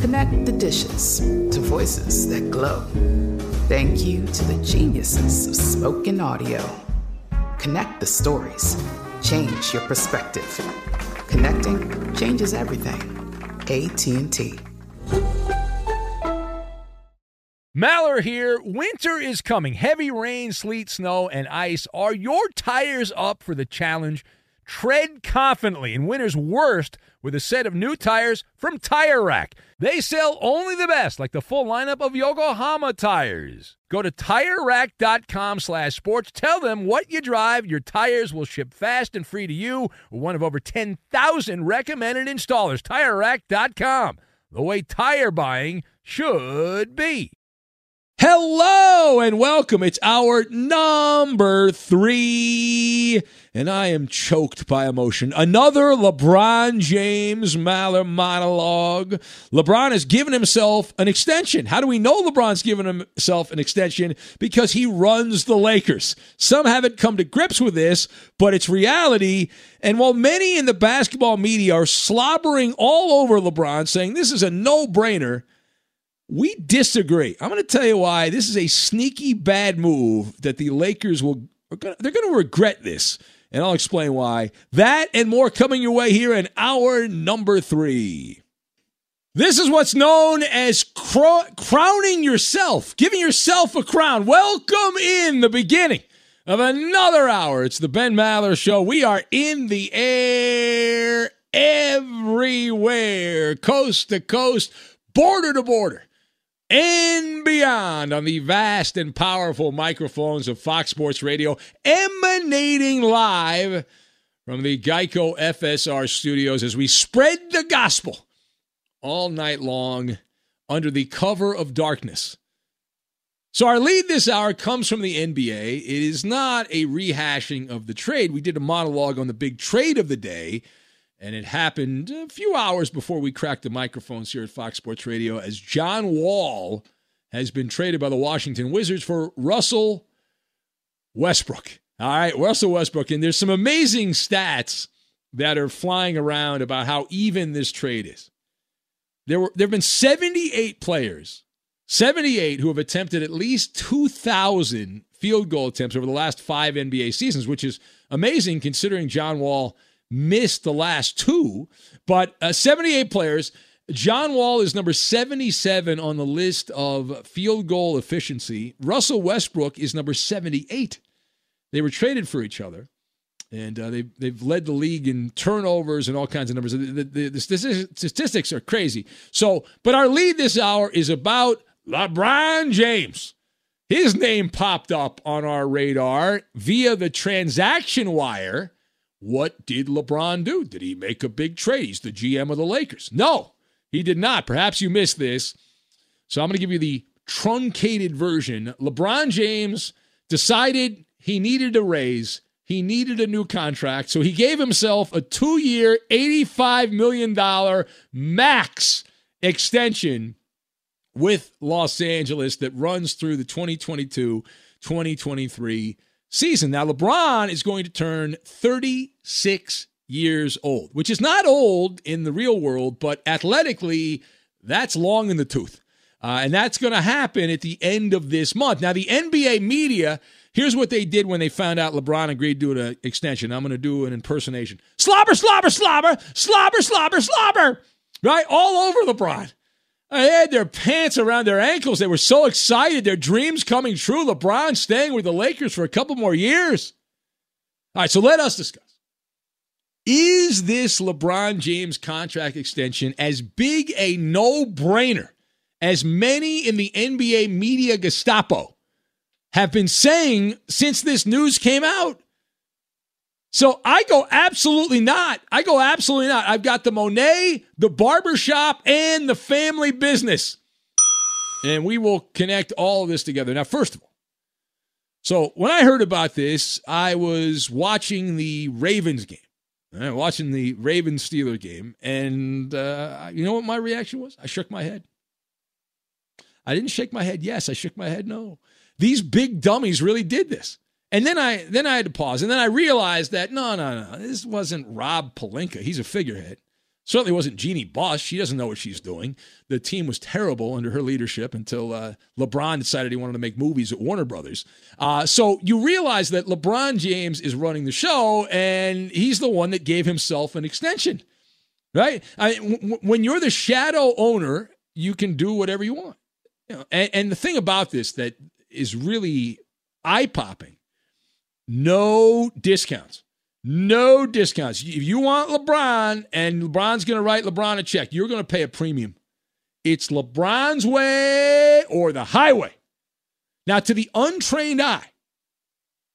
Connect the dishes to voices that glow. Thank you to the geniuses of spoken audio. Connect the stories. Change your perspective. Connecting changes everything. AT&T. Maller here. Winter is coming. Heavy rain, sleet, snow, and ice. Are your tires up for the challenge? Tread confidently in winter's worst with a set of new tires from Tire Rack. They sell only the best, like the full lineup of Yokohama tires. Go to TireRack.com slash sports. Tell them what you drive. Your tires will ship fast and free to you. One of over 10,000 recommended installers. TireRack.com. The way tire buying should be. Hello and welcome. It's hour number three, and I am choked by emotion. Another LeBron James Maller monologue. LeBron has given himself an extension. How do we know LeBron's given himself an extension? Because he runs the Lakers. Some haven't come to grips with this, but it's reality. And while many in the basketball media are slobbering all over LeBron, saying this is a no brainer, we disagree. I'm going to tell you why this is a sneaky bad move that the Lakers will they're going to regret this. And I'll explain why. That and more coming your way here in hour number 3. This is what's known as cro- crowning yourself, giving yourself a crown. Welcome in the beginning of another hour. It's the Ben Maller Show. We are in the air everywhere, coast to coast, border to border and beyond on the vast and powerful microphones of Fox Sports Radio, emanating live from the Geico FSR studios as we spread the gospel all night long under the cover of darkness. So, our lead this hour comes from the NBA. It is not a rehashing of the trade. We did a monologue on the big trade of the day and it happened a few hours before we cracked the microphones here at Fox Sports Radio as John Wall has been traded by the Washington Wizards for Russell Westbrook. All right, Russell Westbrook. And there's some amazing stats that are flying around about how even this trade is. There were there have been 78 players, 78 who have attempted at least 2,000 field goal attempts over the last five NBA seasons, which is amazing considering John Wall – missed the last two, but uh, 78 players. John Wall is number 77 on the list of field goal efficiency. Russell Westbrook is number 78. They were traded for each other, and uh, they've they've led the league in turnovers and all kinds of numbers. The, the, the statistics are crazy. So, but our lead this hour is about LeBron James. His name popped up on our radar via the transaction wire. What did LeBron do? Did he make a big trade? He's the GM of the Lakers. No, he did not. Perhaps you missed this. So I'm going to give you the truncated version. LeBron James decided he needed a raise. He needed a new contract. So he gave himself a two year, $85 million max extension with Los Angeles that runs through the 2022 2023 season. Now, LeBron is going to turn 36 years old, which is not old in the real world, but athletically, that's long in the tooth. Uh, and that's going to happen at the end of this month. Now, the NBA media, here's what they did when they found out LeBron agreed to an extension. I'm going to do an impersonation. Slobber, slobber, slobber, slobber, slobber, slobber. Right? All over LeBron. They had their pants around their ankles. They were so excited. Their dreams coming true. LeBron staying with the Lakers for a couple more years. All right, so let us discuss. Is this LeBron James contract extension as big a no brainer as many in the NBA media Gestapo have been saying since this news came out? So I go absolutely not. I go absolutely not. I've got the Monet, the barbershop, and the family business. And we will connect all of this together. Now, first of all, so when I heard about this, I was watching the Ravens game. Right, watching the Ravens Steeler game, and uh, you know what my reaction was? I shook my head. I didn't shake my head yes, I shook my head no. These big dummies really did this. And then I then I had to pause, and then I realized that no, no, no, this wasn't Rob Pelinka. He's a figurehead. Certainly wasn't Jeannie Buss. She doesn't know what she's doing. The team was terrible under her leadership until uh, LeBron decided he wanted to make movies at Warner Brothers. Uh, so you realize that LeBron James is running the show, and he's the one that gave himself an extension, right? I, w- when you're the shadow owner, you can do whatever you want. You know, and, and the thing about this that is really eye popping no discounts. No discounts. If you want LeBron and LeBron's going to write LeBron a check, you're going to pay a premium. It's LeBron's way or the highway. Now, to the untrained eye,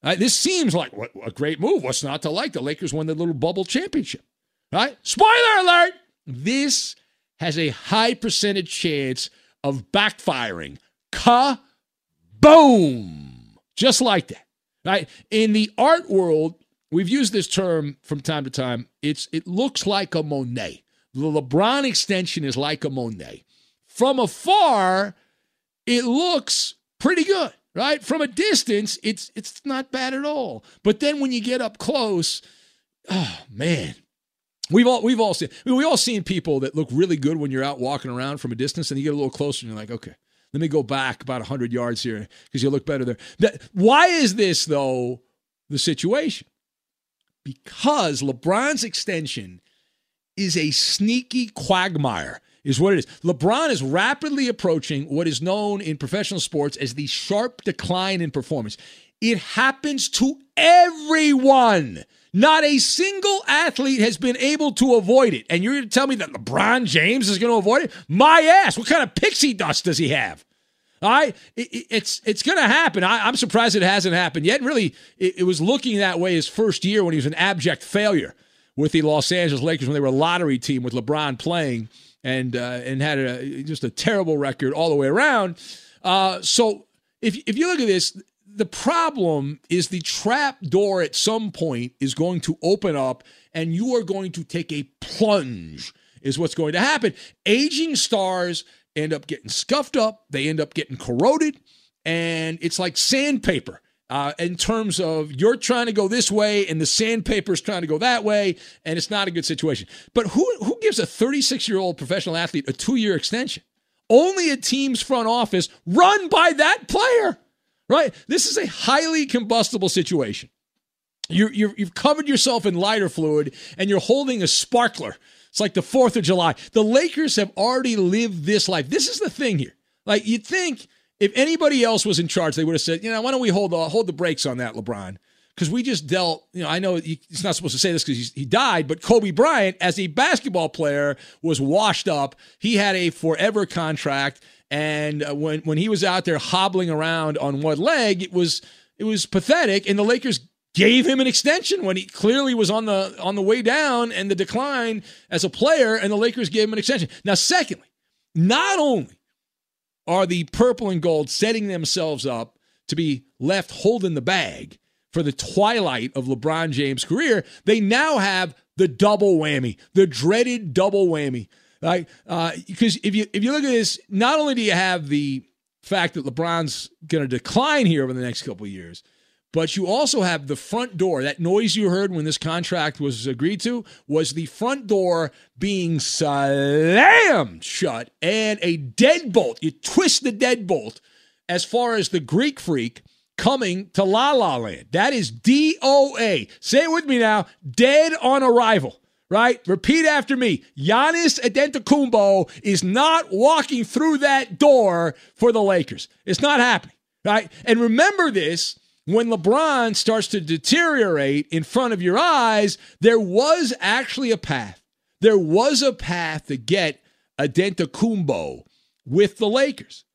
right, this seems like what, a great move. What's not to like? The Lakers won the little bubble championship. Right? Spoiler alert! This has a high percentage chance of backfiring. Ka boom! Just like that. Right? In the art world, we've used this term from time to time. It's it looks like a Monet. The LeBron extension is like a Monet. From afar, it looks pretty good, right? From a distance, it's it's not bad at all. But then when you get up close, oh man. We've all we've all seen we all seen people that look really good when you're out walking around from a distance and you get a little closer and you're like, okay, let me go back about 100 yards here because you look better there. That, why is this, though, the situation? Because LeBron's extension is a sneaky quagmire, is what it is. LeBron is rapidly approaching what is known in professional sports as the sharp decline in performance. It happens to everyone. Not a single athlete has been able to avoid it. And you're going to tell me that LeBron James is going to avoid it? My ass. What kind of pixie dust does he have? All right, it, it's it's going to happen. I, am surprised it hasn't happened yet. Really, it, it was looking that way his first year when he was an abject failure with the Los Angeles Lakers when they were a lottery team with LeBron playing and uh, and had a, just a terrible record all the way around. Uh, so if if you look at this, the problem is the trap door at some point is going to open up and you are going to take a plunge is what's going to happen. Aging stars end up getting scuffed up. They end up getting corroded. And it's like sandpaper uh, in terms of you're trying to go this way and the sandpaper is trying to go that way and it's not a good situation. But who, who gives a 36 year old professional athlete a two year extension? Only a team's front office run by that player right? This is a highly combustible situation. you have covered yourself in lighter fluid and you're holding a sparkler. It's like the 4th of July. The Lakers have already lived this life. This is the thing here. Like, you'd think if anybody else was in charge, they would have said, you know, why don't we hold the, hold the brakes on that, LeBron? because we just dealt, you know, I know he's not supposed to say this because he died, but Kobe Bryant, as a basketball player, was washed up. He had a forever contract. And uh, when, when he was out there hobbling around on one leg, it was it was pathetic. And the Lakers gave him an extension when he clearly was on the on the way down and the decline as a player, and the Lakers gave him an extension. Now, secondly, not only are the purple and gold setting themselves up to be left holding the bag for the twilight of LeBron James' career, they now have the double whammy, the dreaded double whammy. Like, uh, because if you if you look at this, not only do you have the fact that LeBron's going to decline here over the next couple years, but you also have the front door. That noise you heard when this contract was agreed to was the front door being slammed shut and a deadbolt. You twist the deadbolt as far as the Greek freak coming to La La Land. That is DOA. Say it with me now. Dead on arrival. Right? Repeat after me. Giannis Antetokounmpo is not walking through that door for the Lakers. It's not happening. Right? And remember this when LeBron starts to deteriorate in front of your eyes, there was actually a path. There was a path to get Antetokounmpo with the Lakers.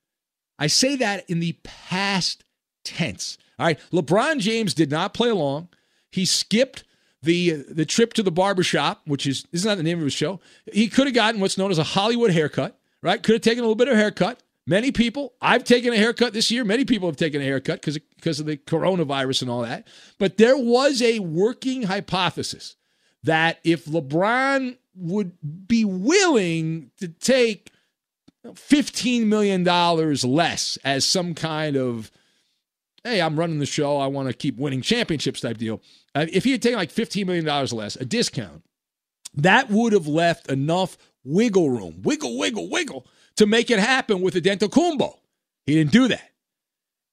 I say that in the past tense. All right, LeBron James did not play along. He skipped the the trip to the barbershop, which is is not the name of his show. He could have gotten what's known as a Hollywood haircut, right? Could have taken a little bit of haircut. Many people, I've taken a haircut this year. Many people have taken a haircut because because of the coronavirus and all that. But there was a working hypothesis that if LeBron would be willing to take $15 million less as some kind of, hey, I'm running the show, I want to keep winning championships type deal. Uh, if he had taken like $15 million less, a discount, that would have left enough wiggle room, wiggle, wiggle, wiggle to make it happen with a dental combo. He didn't do that.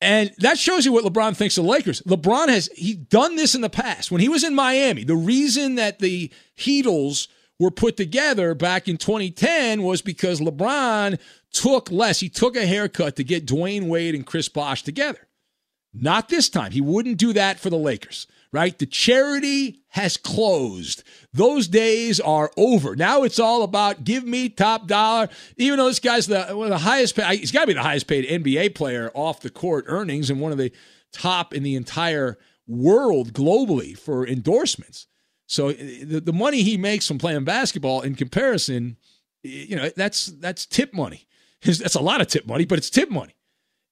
And that shows you what LeBron thinks of the Lakers. LeBron has he done this in the past. When he was in Miami, the reason that the Heatles were put together back in 2010 was because LeBron took less. He took a haircut to get Dwyane Wade and Chris Bosh together. Not this time. He wouldn't do that for the Lakers right? The charity has closed. Those days are over. Now it's all about give me top dollar. Even though this guy's the one of the highest paid, he's got to be the highest paid NBA player off the court earnings and one of the top in the entire world globally for endorsements. So uh, the, the money he makes from playing basketball in comparison, you know, that's that's tip money. That's a lot of tip money, but it's tip money.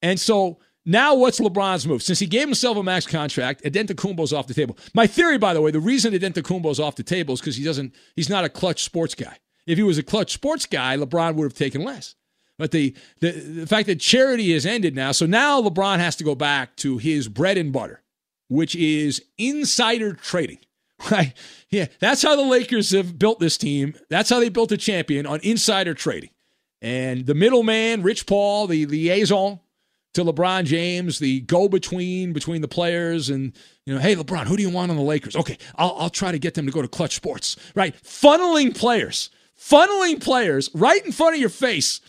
And so now, what's LeBron's move? Since he gave himself a max contract, Antetokounmpo's off the table. My theory, by the way, the reason Antetokounmpo's off the table is because he doesn't. He's not a clutch sports guy. If he was a clutch sports guy, LeBron would have taken less. But the, the the fact that charity has ended now, so now LeBron has to go back to his bread and butter, which is insider trading. Right? Yeah, that's how the Lakers have built this team. That's how they built a champion on insider trading. And the middleman, Rich Paul, the liaison to LeBron James, the go between the players, and you know, hey LeBron, who do you want on the Lakers? Okay, I'll, I'll try to get them to go to Clutch Sports, right? Funneling players, funneling players right in front of your face.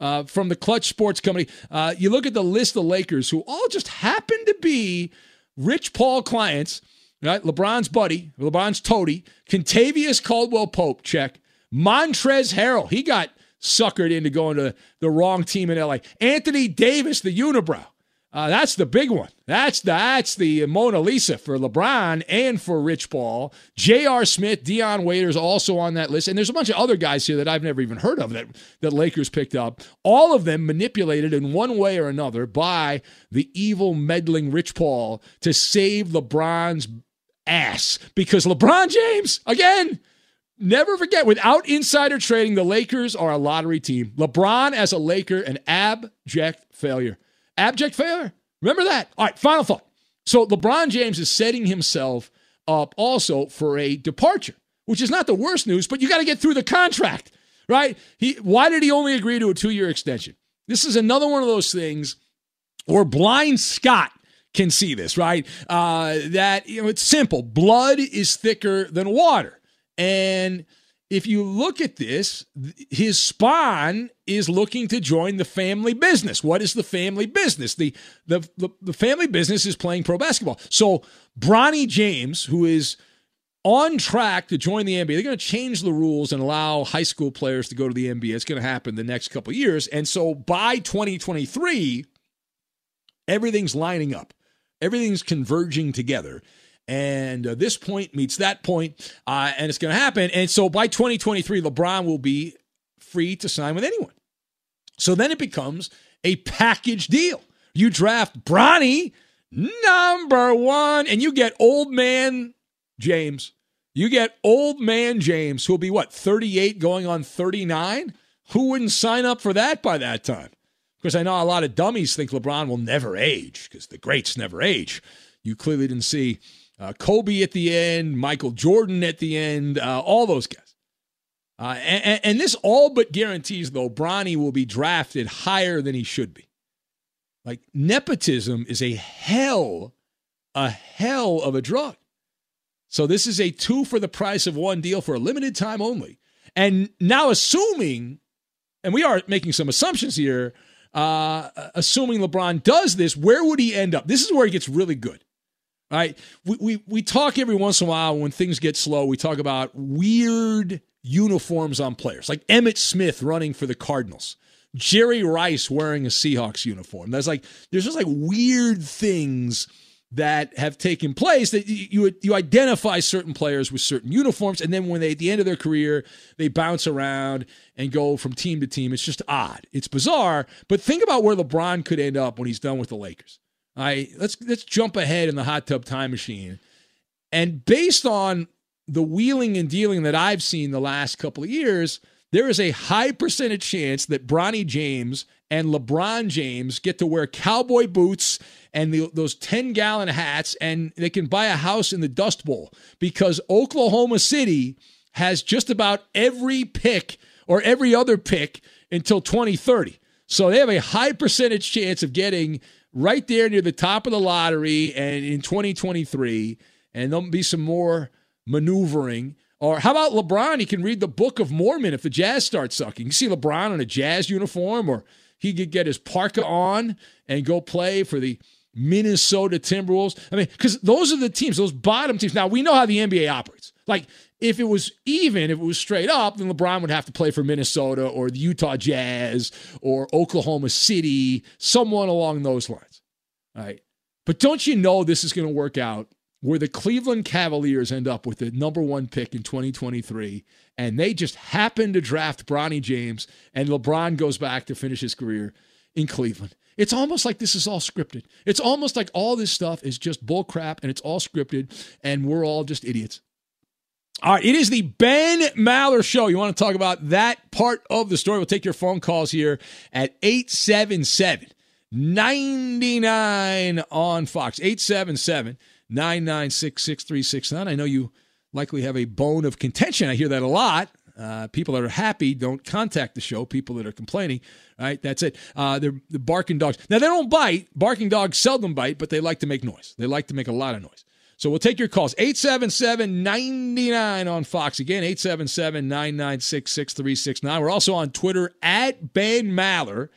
Uh, from the Clutch Sports Company, uh, you look at the list of Lakers who all just happen to be Rich Paul clients, right? LeBron's buddy, LeBron's toady, Kentavious Caldwell Pope, check. Montrezl Harrell, he got suckered into going to the wrong team in LA. Anthony Davis, the unibrow. Uh, that's the big one. That's the, that's the Mona Lisa for LeBron and for Rich Paul. J.R. Smith, Dion Waiters also on that list. And there's a bunch of other guys here that I've never even heard of that, that Lakers picked up. All of them manipulated in one way or another by the evil, meddling Rich Paul to save LeBron's ass. Because LeBron James, again, Never forget, without insider trading, the Lakers are a lottery team. LeBron as a Laker, an abject failure. Abject failure. Remember that. All right, final thought. So LeBron James is setting himself up also for a departure, which is not the worst news, but you got to get through the contract, right? He why did he only agree to a two-year extension? This is another one of those things where blind Scott can see this, right? Uh, that you know it's simple. Blood is thicker than water. And if you look at this, his spawn is looking to join the family business. What is the family business? The the the, the family business is playing pro basketball. So Bronny James, who is on track to join the NBA. They're going to change the rules and allow high school players to go to the NBA. It's going to happen the next couple years. And so by 2023, everything's lining up. Everything's converging together. And uh, this point meets that point, uh, and it's going to happen. And so by 2023, LeBron will be free to sign with anyone. So then it becomes a package deal. You draft Bronny, number one, and you get old man James. You get old man James, who'll be what, 38 going on 39? Who wouldn't sign up for that by that time? Because I know a lot of dummies think LeBron will never age because the greats never age. You clearly didn't see uh, Kobe at the end, Michael Jordan at the end, uh, all those guys. Uh, and, and, this all but guarantees, though, Bronny will be drafted higher than he should be. Like, nepotism is a hell, a hell of a drug. So this is a two for the price of one deal for a limited time only. And now, assuming, and we are making some assumptions here, uh, assuming LeBron does this, where would he end up? This is where he gets really good. Right. We, we, we talk every once in a while when things get slow, we talk about weird uniforms on players, like Emmitt Smith running for the Cardinals. Jerry Rice wearing a Seahawks uniform. That's like there's just like weird things that have taken place that you you identify certain players with certain uniforms and then when they at the end of their career they bounce around and go from team to team it's just odd it's bizarre but think about where LeBron could end up when he's done with the Lakers right let's let's jump ahead in the hot tub time machine and based on the wheeling and dealing that I've seen the last couple of years there is a high percentage chance that Bronny James and LeBron James get to wear cowboy boots and the, those 10 gallon hats and they can buy a house in the Dust Bowl because Oklahoma City has just about every pick or every other pick until 2030. So they have a high percentage chance of getting right there near the top of the lottery and in 2023 and there'll be some more maneuvering or how about LeBron? He can read the Book of Mormon if the Jazz start sucking. You see LeBron in a Jazz uniform, or he could get his parka on and go play for the Minnesota Timberwolves. I mean, because those are the teams, those bottom teams. Now, we know how the NBA operates. Like, if it was even, if it was straight up, then LeBron would have to play for Minnesota or the Utah Jazz or Oklahoma City, someone along those lines. All right. But don't you know this is going to work out where the Cleveland Cavaliers end up with the number one pick in 2023, and they just happen to draft Bronny James, and LeBron goes back to finish his career in Cleveland. It's almost like this is all scripted. It's almost like all this stuff is just bullcrap and it's all scripted, and we're all just idiots. All right, it is the Ben Maller Show. You want to talk about that part of the story? We'll take your phone calls here at 877 99 on Fox. 877 996 6369. I know you likely have a bone of contention. I hear that a lot. Uh, people that are happy don't contact the show. People that are complaining, right? That's it. Uh, they're the barking dogs. Now they don't bite. Barking dogs seldom bite, but they like to make noise. They like to make a lot of noise. So we'll take your calls. 877-99 on Fox. Again, 877-996-6369. We're also on Twitter at Ben Maller.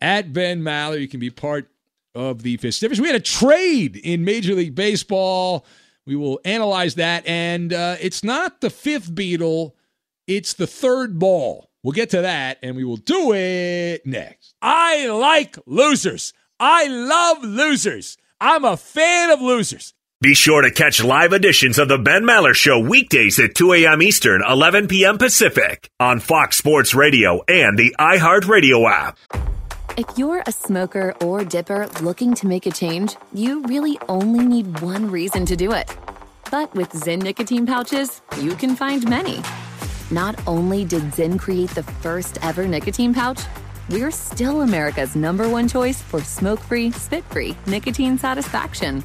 At Ben Maller. You can be part of the festivities. We had a trade in Major League Baseball. We will analyze that. And uh, it's not the fifth Beatle, it's the third ball. We'll get to that and we will do it next. I like losers. I love losers. I'm a fan of losers. Be sure to catch live editions of the Ben Maller Show weekdays at 2 a.m. Eastern, 11 p.m. Pacific on Fox Sports Radio and the iHeartRadio app. If you're a smoker or dipper looking to make a change, you really only need one reason to do it. But with Zyn nicotine pouches, you can find many. Not only did Zyn create the first ever nicotine pouch, we're still America's number one choice for smoke free, spit free nicotine satisfaction.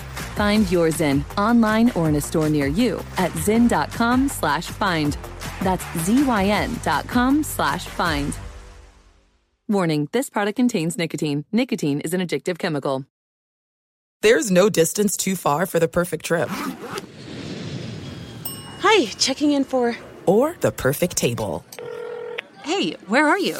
Find your Zyn online or in a store near you at zyn.com slash find. That's Z-Y-N dot com slash find. Warning, this product contains nicotine. Nicotine is an addictive chemical. There's no distance too far for the perfect trip. Hi, checking in for. Or the perfect table. Hey, where are you?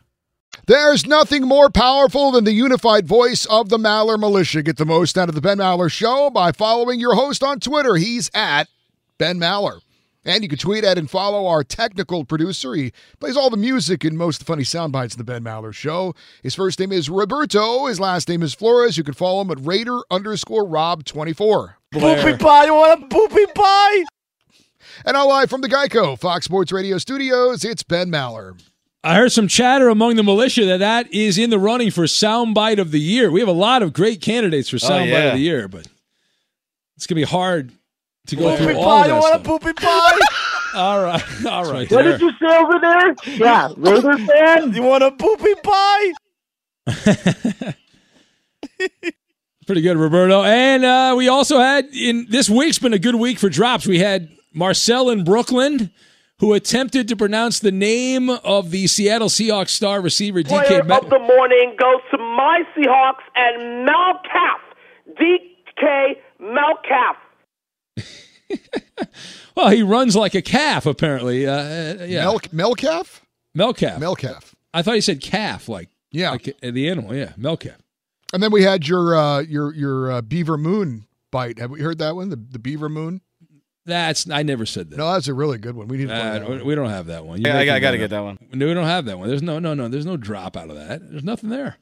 There's nothing more powerful than the unified voice of the Maller Militia. Get the most out of the Ben Maller Show by following your host on Twitter. He's at Ben Maller. And you can tweet at and follow our technical producer. He plays all the music and most of the funny sound bites in the Ben Maller Show. His first name is Roberto. His last name is Flores. You can follow him at Raider underscore Rob24. Poopy pie. You want a poopy pie? And now live from the Geico Fox Sports Radio studios, it's Ben Maller. I heard some chatter among the militia that that is in the running for soundbite of the year. We have a lot of great candidates for soundbite yeah. of the year, but it's gonna be hard to go Poopy through all pie. of You that want a stuff. poopy pie? All right, all right. What there. did you say over there? Yeah, Raider fan. You want a poopy pie? Pretty good, Roberto. And uh, we also had in this week's been a good week for drops. We had Marcel in Brooklyn who attempted to pronounce the name of the Seattle Seahawks star receiver Player DK Met- of the morning goes to my Seahawks and Malcalf. DK Malcalf. Well, he runs like a calf, apparently. Uh, uh, yeah. Mel- Melcalf? Melcalf. Melcalf. I thought he said calf, like Yeah. like uh, the animal. Yeah, Melcalf. And then we had your uh, your your uh, Beaver Moon bite. Have we heard that one? The the Beaver Moon. That's I never said that. No, that's a really good one. We need to play Uh, that one. we don't have that one. Yeah, I making got- I gotta get that one. No, we don't have that one. There's no, no, no. There's no drop out of that. There's nothing there.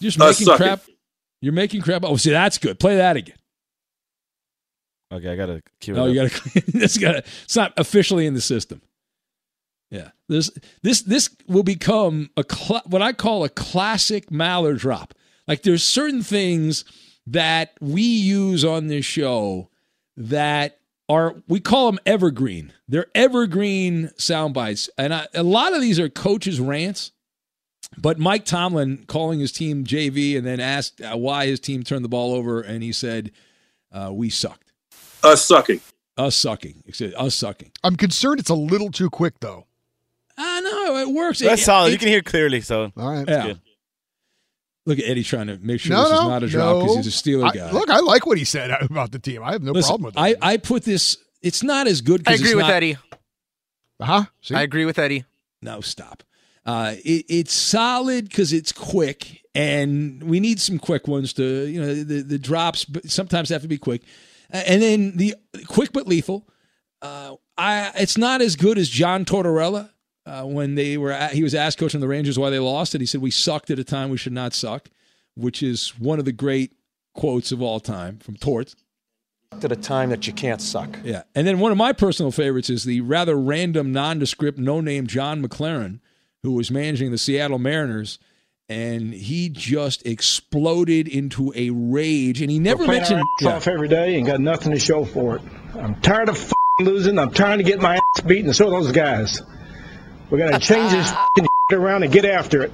You're just Uh, making suck crap. You're making crap. Oh, see, that's good. Play that again. Okay, I gotta cue No, it you up. got to. It's got. It's not officially in the system. Yeah, this this this will become a cl- what I call a classic Maller drop. Like there's certain things that we use on this show that are we call them evergreen. They're evergreen sound bites, and I, a lot of these are coaches' rants. But Mike Tomlin calling his team JV and then asked uh, why his team turned the ball over, and he said, uh, "We sucked." Us sucking. Us sucking. He said, "Us sucking." I'm concerned it's a little too quick, though. I know it works. That's It- solid. it- you can hear clearly. So All right. Yeah. Good. Look at Eddie trying to make sure No, this is not a drop because no. he's a Steeler I- guy. look, I like what he said about the team. I have no Listen, problem with it. I, I put this. It's not as good. 'cause I agree it's with not- Eddie. Uh huh? I agree with Eddie. No, stop. Uh, it, it's solid because it's quick, and we need some quick ones to you know the the drops. But sometimes have to be quick, Uh, and then the quick but lethal. Uh, I it's not as good as John Tortorella uh, when they were at, he was asked coaching the Rangers why they lost, and he said we sucked at a time we should not suck, which is one of the great quotes of all time from Tort. At a time that you can't suck. Yeah. And then one of my personal favorites is the rather random, nondescript, no name John McLaren, who was managing the Seattle Mariners. And he just exploded into a rage. And he never We're mentioned. our ass off every day and got nothing to show for it. I'm tired of f***ing losing. I'm trying to get my ass beaten, so are those guys. We got to change this around and get after it.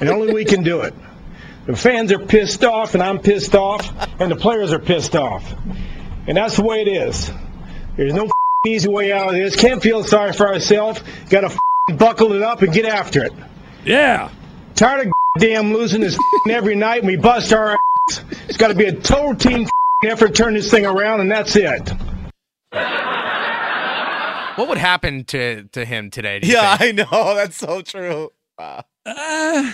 And only we can do it. The fans are pissed off, and I'm pissed off, and the players are pissed off. And that's the way it is. There's no easy way out of this. Can't feel sorry for ourselves. Got to buckle it up and get after it. Yeah. Tired of damn losing this every night, and we bust our ass. It's got to be a total team effort to turn this thing around, and that's it. What would happen to to him today? do you Yeah, think? I know. That's so true. Wow. Uh,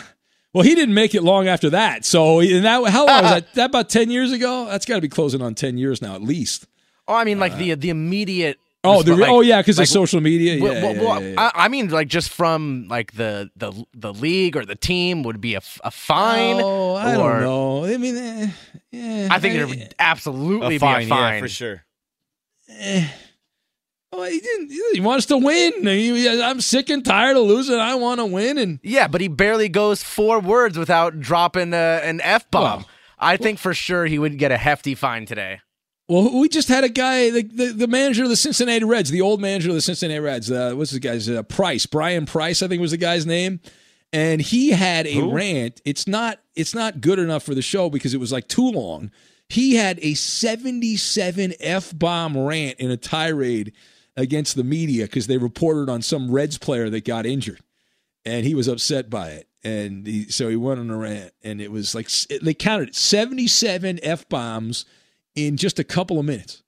well, he didn't make it long after that. So, and that, how long was that? That about 10 years ago? That's got to be closing on 10 years now, at least. Oh, I mean, like the the immediate. Oh, the, like- oh yeah, because like, of social media. Yeah, well, yeah, well, yeah, well, yeah, yeah. I, I mean, like just from like the the the league or the team would be a fine. Oh, I or, don't know. I mean, eh, yeah, I think I- it would absolutely A fine, be a fine yeah, for sure. Eh. Well, he didn't. He wants to win. He- I'm sick and tired of losing. I want to win, and Yeah, but he barely goes four words without dropping a, an f bomb. Well, I think for sure he would get a hefty fine today. well, we just had a guy, the, the, the manager of the Cincinnati Reds, the old manager of the Cincinnati Reds. Uh, what's the guy's uh, Price? Bryan Price, I think was the guy's name. And he had a Who? rant. It's not. It's not good enough for the show because it was like too long. He had a 77 f bomb rant in a tirade against the media because they reported on some Reds player that got injured, and he was upset by it. And he, so he went on a rant, and it was like they counted 77 f bombs in just a couple of minutes.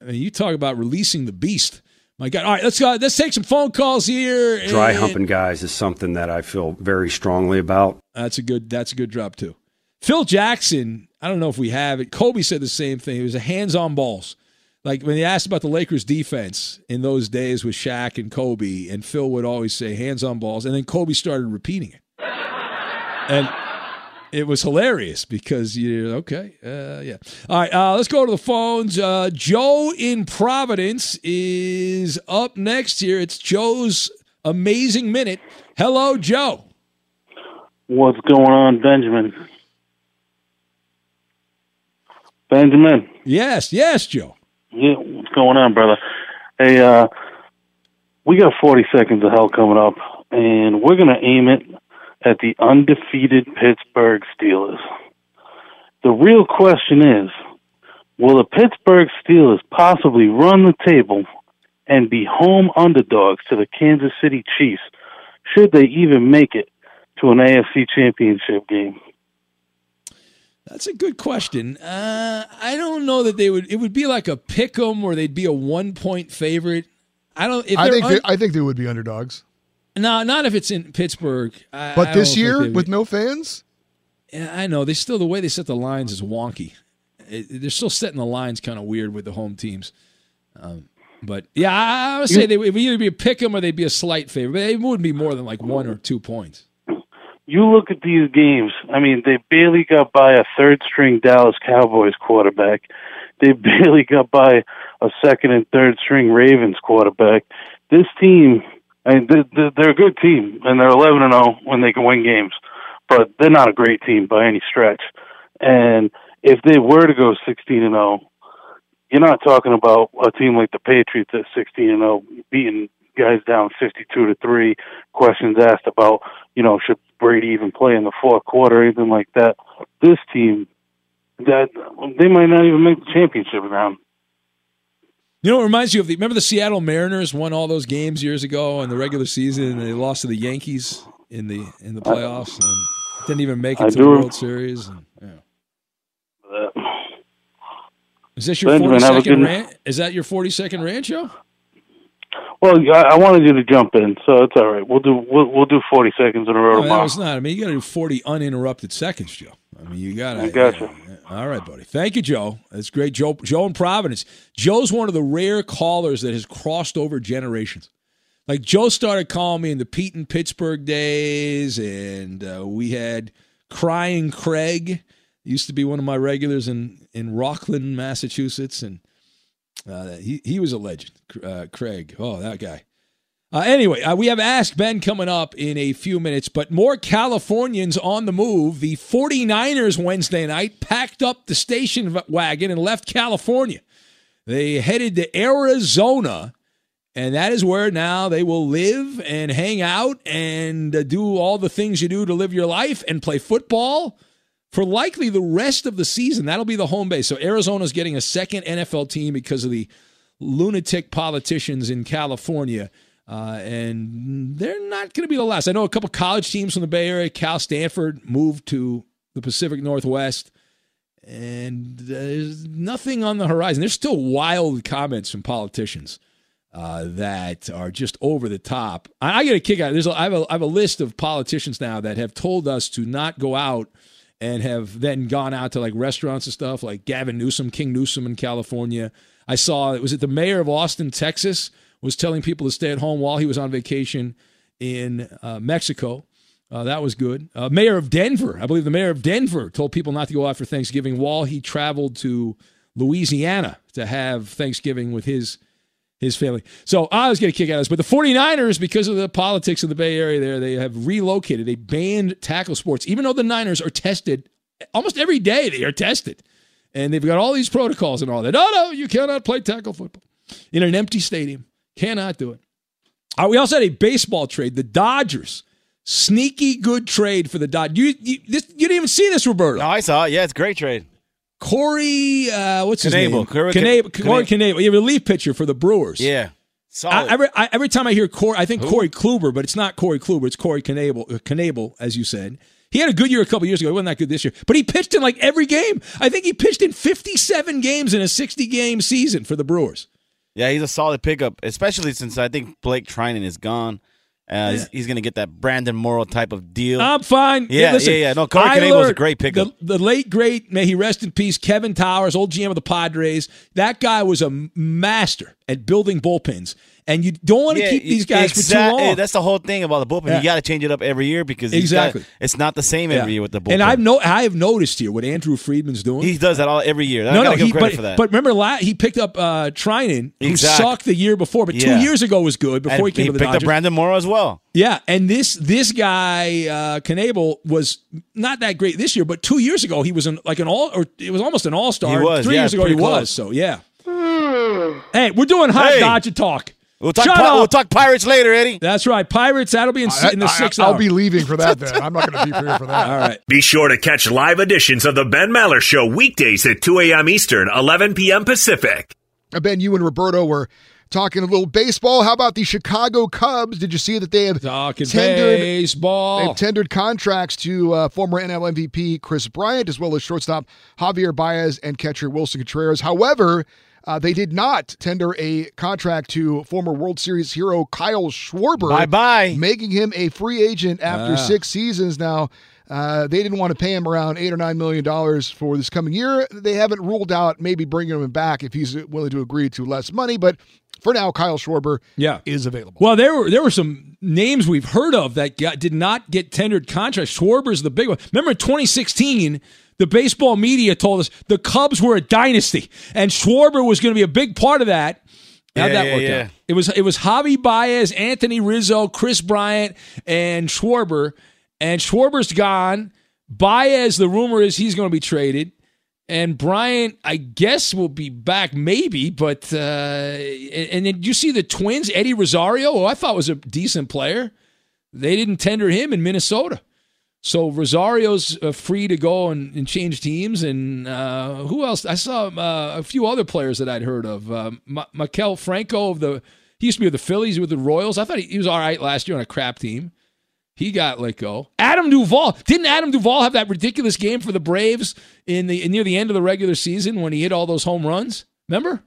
I mean, you talk about releasing the beast. My God! All right, let's go. Let's take some phone calls here. Dry humping guys is something that I feel very strongly about. That's a good. That's a good drop too. Phil Jackson. I don't know if we have it. Kobe said the same thing. It was a hands-on balls. Like when they asked about the Lakers defense in those days with Shaq and Kobe, and Phil would always say hands-on balls, and then Kobe started repeating it, and it was hilarious because you're okay. Uh, yeah. All right. Uh, let's go to the phones. Uh, Joe in Providence is up next here. It's Joe's amazing minute. Hello, Joe. What's going on, Benjamin? Benjamin. Yes, yes, Joe. Yeah, what's going on, brother? Hey, uh, we got 40 seconds of hell coming up, and we're going to aim it at the undefeated Pittsburgh Steelers. The real question is will the Pittsburgh Steelers possibly run the table and be home underdogs to the Kansas City Chiefs should they even make it to an AFC championship game? That's a good question. Uh, I don't know that they would. It would be like a pick 'em, or they'd be a one point favorite. I don't. If I think un- they, I think they would be underdogs. no, not if it's in Pittsburgh. I, I But don't this year with no fans, Yeah, I know they still the way they set the lines is wonky. It, they're still setting the lines kind of weird with the home teams. Um, but yeah, I, I would say they would either be a pick 'em or they'd be a slight favorite. But it wouldn't be more than like one or two points. You look at these games. I mean, they barely got by a third string Dallas Cowboys quarterback. they barely got by a second and third string Ravens quarterback. This team, I mean, they- they- they're a good team, and they're 11 and 0 when they can win games, but they're not a great team by any stretch. And if they were to go 16 and 0, you're not talking about a team like the Patriots at 16 and 0 beating guys down 52 to 3 questions asked about you know should Brady even play in the fourth quarter anything like that this team that they might not even make the championship round You know, it reminds you of the. Remember the Seattle Mariners won all those games years ago in the regular season, and they lost to the Yankees in the in the playoffs, and didn't even make it I to the. World Series. And, yeah. Uh, Is this your forty second forty have a second good- rant? Is that your forty second rant show? Well I, I wanted you to jump in so it's all right we'll do we'll, we'll do 40 seconds in a row No, tomorrow was not. I mean, you got to do forty uninterrupted seconds, Joe. I mean, you got to. I gotcha. All right, buddy. Thank you, Joe. That's great, Joe. Joe in Providence. Joe's one of the rare callers that has crossed over generations. Like Joe started calling me in the Pete and Pittsburgh days, and uh, we had Crying Craig. Used to be one of my regulars in in Rockland, Massachusetts, and uh, he he was a legend. Uh, Craig, oh that guy. Uh, anyway, uh, we have Ask Ben coming up in a few minutes, but more Californians on the move. The 49ers Wednesday night packed up the station wagon and left California. They headed to Arizona, and that is where now they will live and hang out and uh, do all the things you do to live your life and play football for likely the rest of the season. That'll be the home base. So Arizona's getting a second NFL team because of the lunatic politicians in California. Uh, and they're not going to be the last. I know a couple college teams from the Bay Area. Cal Stanford moved to the Pacific Northwest, and there's nothing on the horizon. There's still wild comments from politicians uh, that are just over the top. I, I get a kick out. There's a, I have a list of politicians now that have told us to not go out and have then gone out to like restaurants and stuff, like Gavin Newsom, King Newsom in California. I saw it was it the mayor of Austin, Texas, was telling people to stay at home while he was on vacation in uh, Mexico. Uh, that was good. Uh, mayor of Denver, I believe the mayor of Denver told people not to go out for Thanksgiving while he traveled to Louisiana to have Thanksgiving with his his family. So I was going to kick out of this. But the 49ers, because of the politics of the Bay Area there, they have relocated. They banned tackle sports, even though the Niners are tested almost every day. They are tested. And they've got all these protocols and all that. No, no, you cannot play tackle football in an empty stadium. Cannot do it. Uh, we also had a baseball trade. The Dodgers. Sneaky good trade for the Dodgers. You, you, you didn't even see this, Roberto. No, I saw it. Yeah, it's a great trade. Corey, uh, what's his name? Corey- Knebel. Corey Knebel. You're a relief pitcher for the Brewers. Yeah. I, every, I, every time I hear Corey, I think Who? Corey Kluber, but it's not Corey Kluber. It's Corey Knebel, uh, Knebel, as you said. He had a good year a couple years ago. He wasn't that good this year, but he pitched in like every game. I think he pitched in 57 games in a 60 game season for the Brewers. Yeah, he's a solid pickup, especially since I think Blake Treinen is gone. Uh, he's, he's going to get that Brandon Morrow type of deal. I'm fine. Yeah, listen, yeah, yeah. No, Corey Knebel was a great pickup. The, the late great, may he rest in peace, Kevin Towers, old GM of the Padres. That guy was a master at building bullpens, and you don't want to Yeah, keep these guys exact- for too long. That's the whole thing about the bullpen. Yeah. You got to change it up every year because Exactly. got- it's not the same every Yeah. year with the bullpen. And I've no, I have noticed here what Andrew Friedman's doing. he does that all every year. I no, no, he, but, for that. but remember, la- he picked up uh, Treinen, who Exactly. sucked the year before, but two years ago was good before And he came he to the picked Dodgers. up Brandon Morrow as well. Yeah, and this this guy uh Knebel was not that great this year, but two years ago he was an, like an all or it was almost an all star. He was, Three years ago he pretty was. So yeah. Hey, we're doing hot Hey. Dodger talk. We'll talk. Shut Pi- up. we'll talk Pirates later, Eddie. That's right, Pirates. That'll be in, in the I, sixth will hour. be leaving for that then. I'm not going to be here for that. All right. Be sure to catch live editions of the Ben Maller Show weekdays at 2 a.m. Eastern, 11 p.m. Pacific. Uh, Ben, you and Roberto were talking a little baseball. How about the Chicago Cubs? Did you see that they have Talking tendered baseball. They've tendered contracts to uh, former NL MVP Kris Bryant as well as shortstop Javier Baez and catcher Willson Contreras. However, uh, they did not tender a contract to former World Series hero Kyle Schwarber. Bye bye. Making him a free agent after Ah. six seasons now. Uh, they didn't want to pay him around eight or nine million dollars for this coming year. They haven't ruled out maybe bringing him back if he's willing to agree to less money. But for now, Kyle Schwarber Yeah. is available. Well, there were there were some names we've heard of that got, did not get tendered contracts. Schwarber's the big one. Remember in 2016, the baseball media told us the Cubs were a dynasty, and Schwarber was going to be a big part of that. How'd Yeah, that yeah, work yeah. out? It was it was Javi Baez, Anthony Rizzo, Kris Bryant, and Schwarber. And Schwarber's gone. Baez, the rumor is he's going to be traded. And Bryant, I guess, will be back, maybe. But uh, and and then you see the Twins, Eddie Rosario, who I thought was a decent player. They didn't tender him in Minnesota. So Rosario's uh, free to go and, and change teams. And uh, who else? I saw uh, a few other players that I'd heard of. Uh, Ma- Maikel Franco of the he used to be with the Phillies with the Royals. I thought he, he was all right last year on a crap team. He got let go. Adam Duvall didn't Adam Duvall have that ridiculous game for the Braves in the near the end of the regular season when he hit all those home runs? Remember?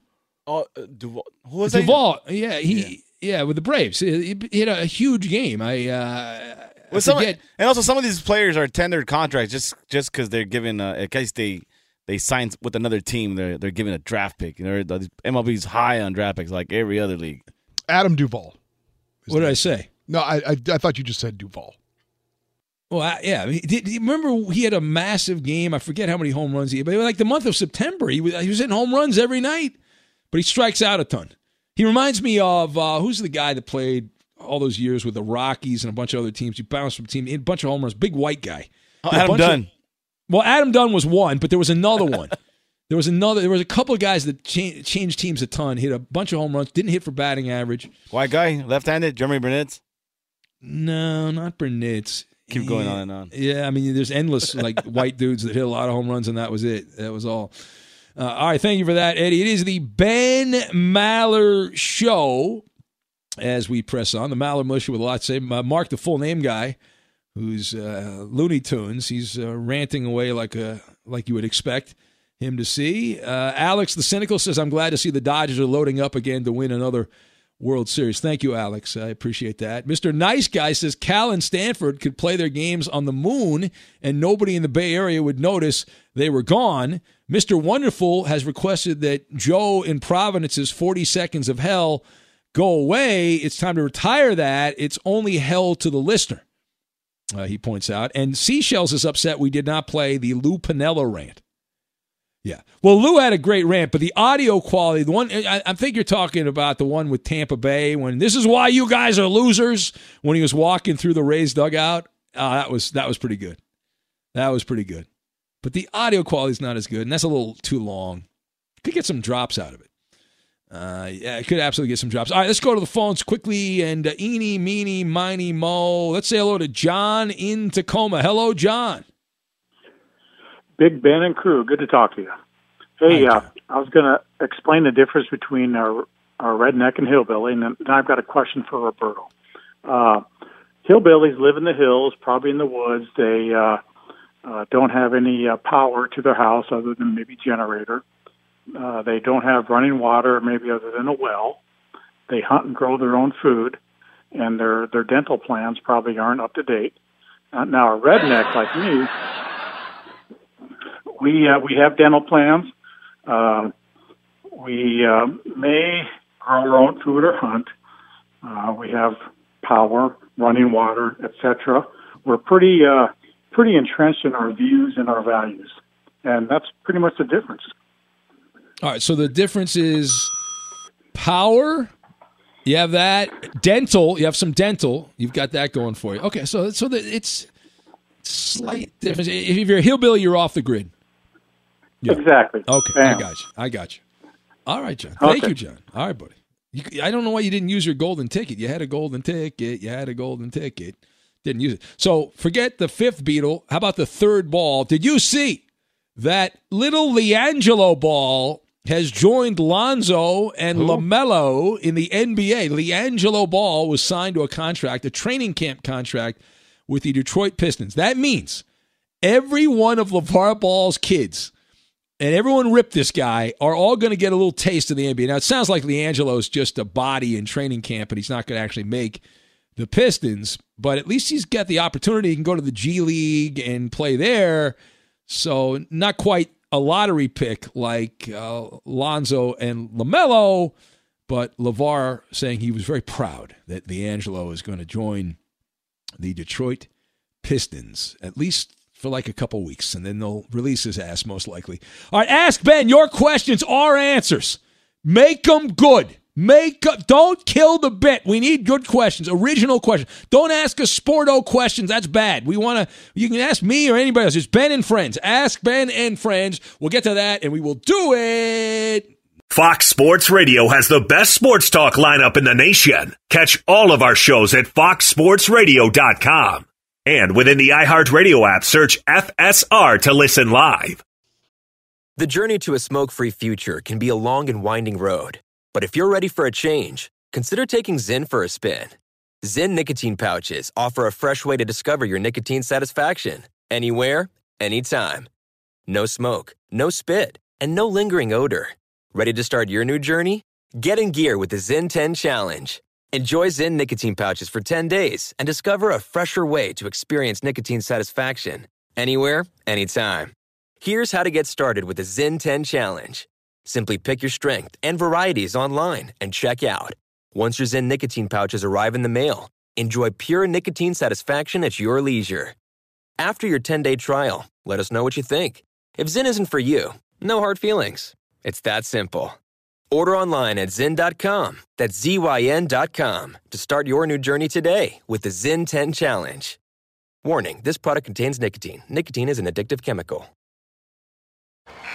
Oh, uh, Duvall. Who was that? Duvall, yeah, he yeah. with the Braves, he, he hit a huge game. I uh, I Well, some, forget. and also some of these players are tendered contracts just just because they're given uh, in case they they sign with another team. They're they're given a draft pick. You know, the- MLB's high on draft picks like every other league. Adam Duvall. What did I say? No, I, I I thought you just said Duvall. Well, I, yeah. I did, do remember he had a massive game? I forget how many home runs he had, but like the month of September, he was he was hitting home runs every night. But he strikes out a ton. He reminds me of uh, who's the guy that played all those years with the Rockies and a bunch of other teams. He bounced from team, a bunch of home runs. Big white guy. Oh, He had a Adam bunch of- Dunn. well, Adam Dunn was one, but there was another one. there was another. There was a couple of guys that cha- changed teams a ton. Hit a bunch of home runs. Didn't hit for batting average. White guy, left-handed, Jeremy Burnett. No, not Burnett. Keep going on and on. Yeah, I mean, there's endless like white dudes that hit a lot of home runs, and that was it. That was all. Uh, all right, thank you for that, Eddie. It is the Ben Maller Show. As we press on, the Militia with a lot to say. Uh, Mark, the full name guy, who's uh, Looney Tunes, he's uh, ranting away like a like you would expect him to see. Uh, Alex, the cynical, says, "I'm glad to see the Dodgers are loading up again to win another World Series." Thank you, Alex. I appreciate that. Mister Nice Guy says Cal and Stanford could play their games on the moon, and nobody in the Bay Area would notice they were gone. Mister Wonderful has requested that Joe in Providence's 40 Seconds of Hell go away. It's time to retire that. It's only hell to the listener. Uh, he points out. And Seashells is upset we did not play the Lou Piniella rant. Yeah. Well, Lou had a great rant, but the audio quality, the one, I, I think you're talking about the one with Tampa Bay when this is why you guys are losers when he was walking through the Rays dugout. Uh, that was, that was pretty good. That was pretty good. But the audio quality is not as good, and that's a little too long. Could get some drops out of it. Uh, yeah, it could absolutely get some drops. All right, let's go to the phones quickly. And uh, eeny, meeny, miny, mo. Let's say hello to John in Tacoma. Hello, John. Big Ben and crew, good to talk to you. Hey, uh, I was going to explain the difference between our, our redneck and hillbilly, and then then I've got a question for Roberto. Uh, hillbillies live in the hills, probably in the woods. They uh, uh, don't have any uh, power to their house other than maybe generator. Uh, they don't have running water, maybe other than a well. They hunt and grow their own food, and their their dental plans probably aren't up to date. Uh, now, a redneck like me, we uh, we have dental plans. Uh, we uh, may grow our own food or hunt. Uh, we have power, running water, etc. We're pretty uh, pretty entrenched in our views and our values, and that's pretty much the difference. All right, so the difference is power. You have that dental. You have some dental. You've got that going for you. Okay, so so the, it's slight difference. If you're a hillbilly, you're off the grid. Yeah. Exactly. Okay, Bam. I got you. I got you. All right, John. Thank Okay. you, John. All right, buddy. You, I don't know why you didn't use your golden ticket. You had a golden ticket. You had a golden ticket. Didn't use it. So forget the fifth beetle. How about the third ball? Did you see that little LiAngelo Ball has joined Lonzo and LaMelo in the NBA? LiAngelo Ball was signed to a contract, a training camp contract with the Detroit Pistons. That means every one of LeVar Ball's kids and everyone ripped this guy are all going to get a little taste of the NBA. Now, it sounds like LiAngelo's just a body in training camp, and he's not going to actually make the Pistons, but at least he's got the opportunity. He can go to the G League and play there. So, not quite a lottery pick like uh, Lonzo and LaMelo, but LeVar saying he was very proud that LiAngelo is going to join the Detroit Pistons, at least for like a couple weeks, and then they'll release his ass most likely. All right, ask Ben your questions our answers. Make them good. Make up, don't kill the bit. We need good questions, original questions. Don't ask us sporto questions. That's bad. We want to. You can ask me or anybody else. It's Ben and friends. Ask Ben and friends. We'll get to that, and we will do it. Fox Sports Radio has the best sports talk lineup in the nation. Catch all of our shows at foxsportsradio.com. And within the iHeartRadio app, search FSR to listen live. The journey to a smoke free future can be a long and winding road. But if you're ready for a change, consider taking Zyn for a spin. Zyn nicotine pouches offer a fresh way to discover your nicotine satisfaction anywhere, anytime. No smoke, no spit, and no lingering odor. Ready to start your new journey? Get in gear with the Zyn 10 Challenge. Enjoy Zyn nicotine pouches for 10 days and discover a fresher way to experience nicotine satisfaction anywhere, anytime. Here's how to get started with the Zyn 10 Challenge. Simply pick your strength and varieties online and check out. Once your Zyn nicotine pouches arrive in the mail, enjoy pure nicotine satisfaction at your leisure. After your 10 day trial, let us know what you think. If Zyn isn't for you, no hard feelings. It's that simple. Order online at Zyn.com. That's Z-Y-N.com to start your new journey today with the Zyn 10 Challenge. Warning, this product contains nicotine. Nicotine is an addictive chemical.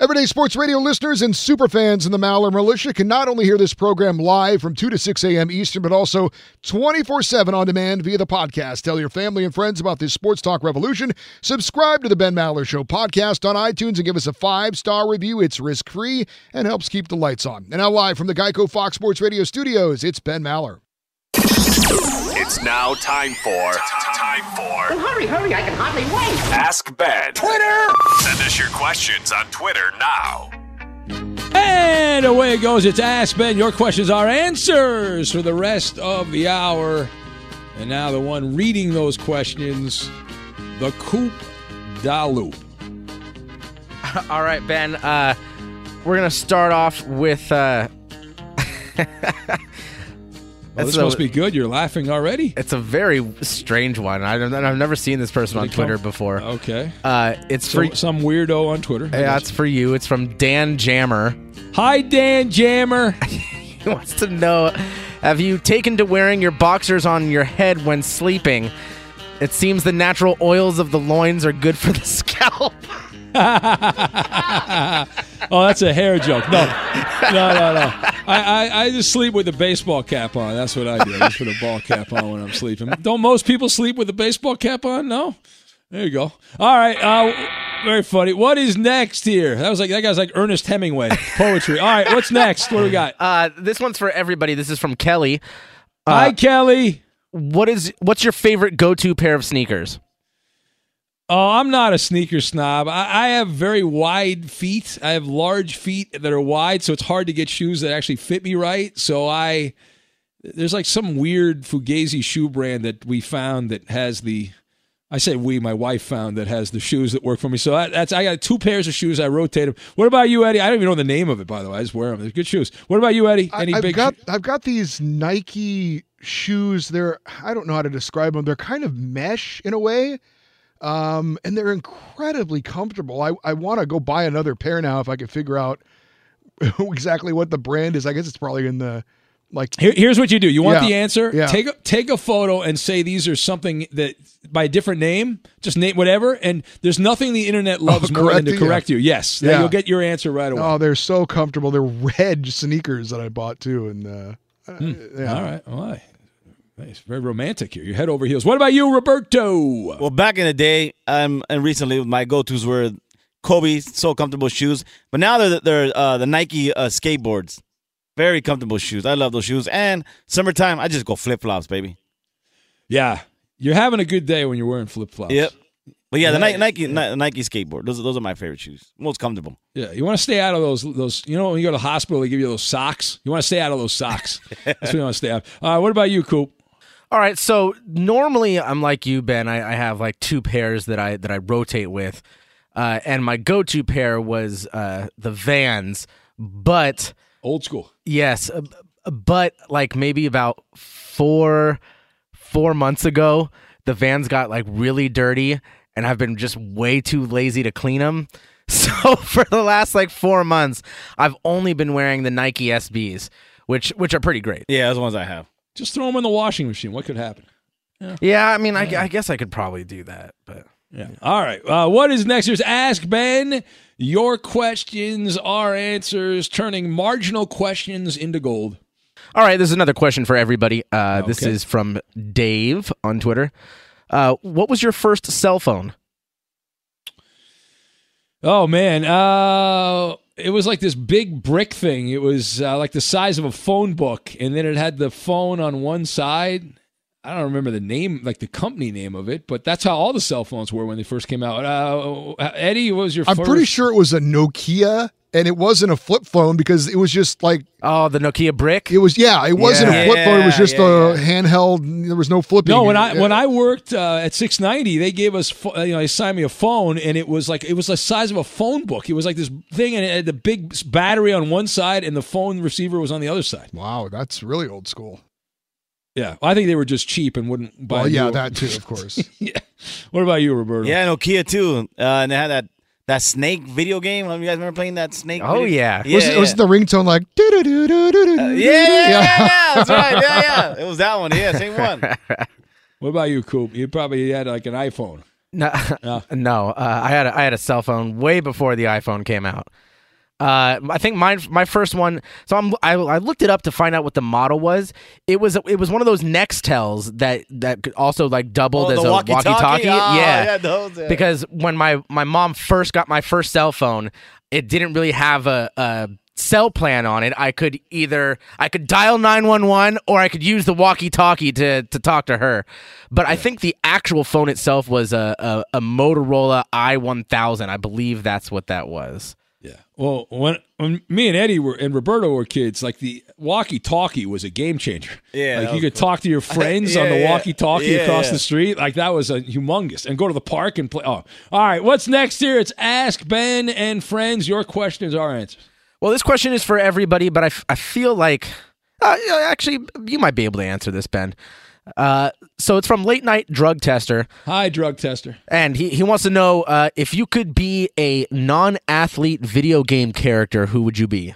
Everyday Sports Radio listeners and super fans in the Maller Militia can not only hear this program live from 2 to 6 a.m. Eastern, but also 24 7 on demand via the podcast. Tell your family and friends about this sports talk revolution. Subscribe to the Ben Maller Show podcast on iTunes and give us a five star review. It's risk free and helps keep the lights on. And now, live from the Geico Fox Sports Radio studios, it's Ben Maller. It's now time for time for Well, hurry, hurry, I can hardly wait. Ask Ben. Twitter! Send us your questions on Twitter now. And away it goes. It's Ask Ben. Your questions are answers for the rest of the hour. And now the one reading those questions, the Coop Dalu. All right, Ben. Uh, we're gonna start off with. Uh, Well, this That's must be good. You're laughing already. It's a very strange one. I don't, I've never seen this person on it come- Twitter before. Okay. Uh, it's So- for some weirdo on Twitter. Yeah, it's for you. It's from Dan Jammer. Hi, Dan Jammer. he wants to know: Have you taken to wearing your boxers on your head when sleeping? It seems the natural oils of the loins are good for the scalp. oh, that's a hair joke. No, no, no, no. I, I, I just sleep with a baseball cap on. That's what I do. I just put a ball cap on when I'm sleeping. Don't most people sleep with a baseball cap on? No. There you go. All right. Uh, very funny. What is next here? That was like that guy's like Ernest Hemingway poetry. All right. What's next? What do we got? Uh, this one's for everybody. This is from Kelly. Uh, Hi, Kelly. What is what's your favorite go-to pair of sneakers? Oh, I'm not a sneaker snob. I, I have very wide feet. I have large feet that are wide, so it's hard to get shoes that actually fit me right. So I there's like some weird Fugazi shoe brand that we found that has the I say we, my wife found that has the shoes that work for me. So that, that's I got two pairs of shoes. I rotate them. What about you, Eddie? I don't even know the name of it, by the way. I just wear them. They're good shoes. What about you, Eddie? Any I, have big got shoe- I've got these Nike shoes. They're I don't know how to describe them. They're kind of mesh in a way. Um, and they're incredibly comfortable. I, I want to go buy another pair now if I can figure out exactly what the brand is. I guess it's probably in the like Here, here's what you do. You want Yeah, the answer? yeah. Take a, take a photo and say these are something that by a different name. Just name whatever. And there's nothing the internet loves more than to correcting you? correct you. Yes, then Yeah. you'll get your answer right away. Oh, they're so comfortable. They're red sneakers that I bought too, and uh, uh, yeah. All right. All right. Nice. Very romantic here. You're head over heels. What about you, Roberto? Well, back in the day, um, and recently, my go-tos were Kobe, so comfortable shoes. But now they're they're uh, the Nike uh, skateboards, very comfortable shoes. I love those shoes. And summertime, I just go flip flops, baby. Yeah. You're having a good day when you're wearing flip flops. Yep. But yeah, the Yeah. Nike Nike Ni- Nike skateboard. Those are, those are my favorite shoes. Most comfortable. Yeah, you want to stay out of those those. You know, when you go to the hospital, they give you those socks. You want to stay out of those socks. That's what you want to stay out. Of. All right, what about you, Coop? All right, so normally I'm like you, Ben. I, I have like two pairs that I that I rotate with, uh, and my go-to pair was uh, the Vans, but old school. Yes, uh, but like maybe about four four months ago, the Vans got like really dirty, and I've been just way too lazy to clean them. So for the last like four months, I've only been wearing the Nike SBs, which which are pretty great. Yeah, those ones I have. Just throw them in the washing machine. What could happen? Yeah, yeah I mean, I, I guess I could probably do that, but Yeah. All right. Uh, what is next? Here's Ask Ben. Your questions are answers, turning marginal questions into gold. All right, this is another question for everybody. Uh, This is from Dave on Twitter. Uh, what was your first cell phone? Oh man, uh, it was like this big brick thing. It was uh, like the size of a phone book, and then it had the phone on one side. I don't remember the name, like the company name of it, but that's how all the cell phones were when they first came out. Uh, Eddie, what was your? I'm first? pretty sure it was a Nokia, and it wasn't a flip phone because it was just like oh, the Nokia brick. It was yeah, it wasn't Yeah. a flip phone. It was just Yeah, a handheld. There was no flipping. No, when I Yeah. when I worked uh, at 690, they gave us uh, you know they assigned me a phone, and it was like it was the size of a phone book. It was like this thing, and it had the big battery on one side, and the phone receiver was on the other side. Wow, that's really old school. Yeah, I think they were just cheap and wouldn't buy. Well, yeah, new- that too, of course. yeah. What about you, Roberto? Yeah, Nokia too. Uh, and they had that that snake video game. You guys remember playing that snake? Oh, video? yeah. yeah, was, it, was yeah. the ringtone like? Uh, yeah, yeah, yeah, yeah, that's right. Yeah, yeah. It was that one. Yeah, same one. What about you, Coop? You probably had like an iPhone. No, no. Uh, I had a, I had a cell phone way before the iPhone came out. Uh, I think mine, my first one. So I'm, I, I looked it up to find out what the model was. It was it was one of those Nextels that that also like doubled Oh, as a walkie-talkie? walkie-talkie. Ah, yeah, yeah, those, yeah. because when my my mom first got my first cell phone, it didn't really have a, a cell plan on it, I could either I could dial 911 or I could use the walkie-talkie to to talk to her. But I think the actual phone itself was a a, a Motorola i1000. I believe that's what that was. Yeah. Well, when when me and Eddie were and Roberto were kids, like the walkie-talkie was a game changer. Yeah, like you could talk to your friends Yeah, on the yeah. walkie-talkie Yeah, across the street. Like that was a humongous. And go to the park and play. Oh, all right. What's next here? It's Ask Ben and Friends. Your questions, our answers. Well, this question is for everybody, but I, f- I feel like uh, actually you might be able to answer this, Ben. Uh, so it's from late night drug tester. Hi, drug tester. And he, he wants to know uh, if you could be a non athlete video game character, who would you be?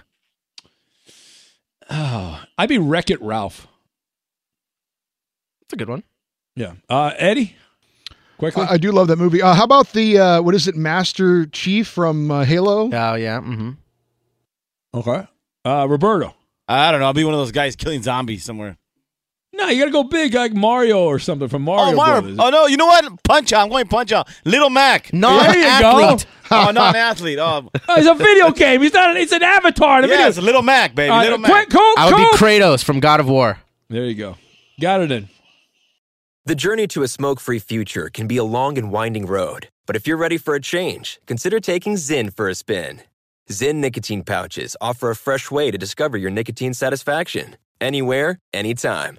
Oh, I'd be Wreck It Ralph. That's a good one. Yeah. Uh, Eddie. Quickly. I, I do love that movie. Uh, how about the uh, what is it, Master Chief from uh, Halo? Oh yeah. Mm-hmm. Okay. Uh, Roberto. I don't know. I'll be one of those guys killing zombies somewhere. No, you got to go big like Mario or something from Mario oh, Mario. Brothers. Oh no, you know what? Punch out. I'm going punch out. Little Mac. No, There you go. oh, not an athlete. Oh, Oh, it's a video game. He's not. It's an avatar. in yeah, video. it's a Little Mac, baby. All right, Little Mac. quick, cool, I would be. Kratos from God of War. There you go. Got it in. The journey to a smoke free future can be a long and winding road, but if you're ready for a change, consider taking Zyn for a spin. Zyn nicotine pouches offer a fresh way to discover your nicotine satisfaction. Anywhere, anytime.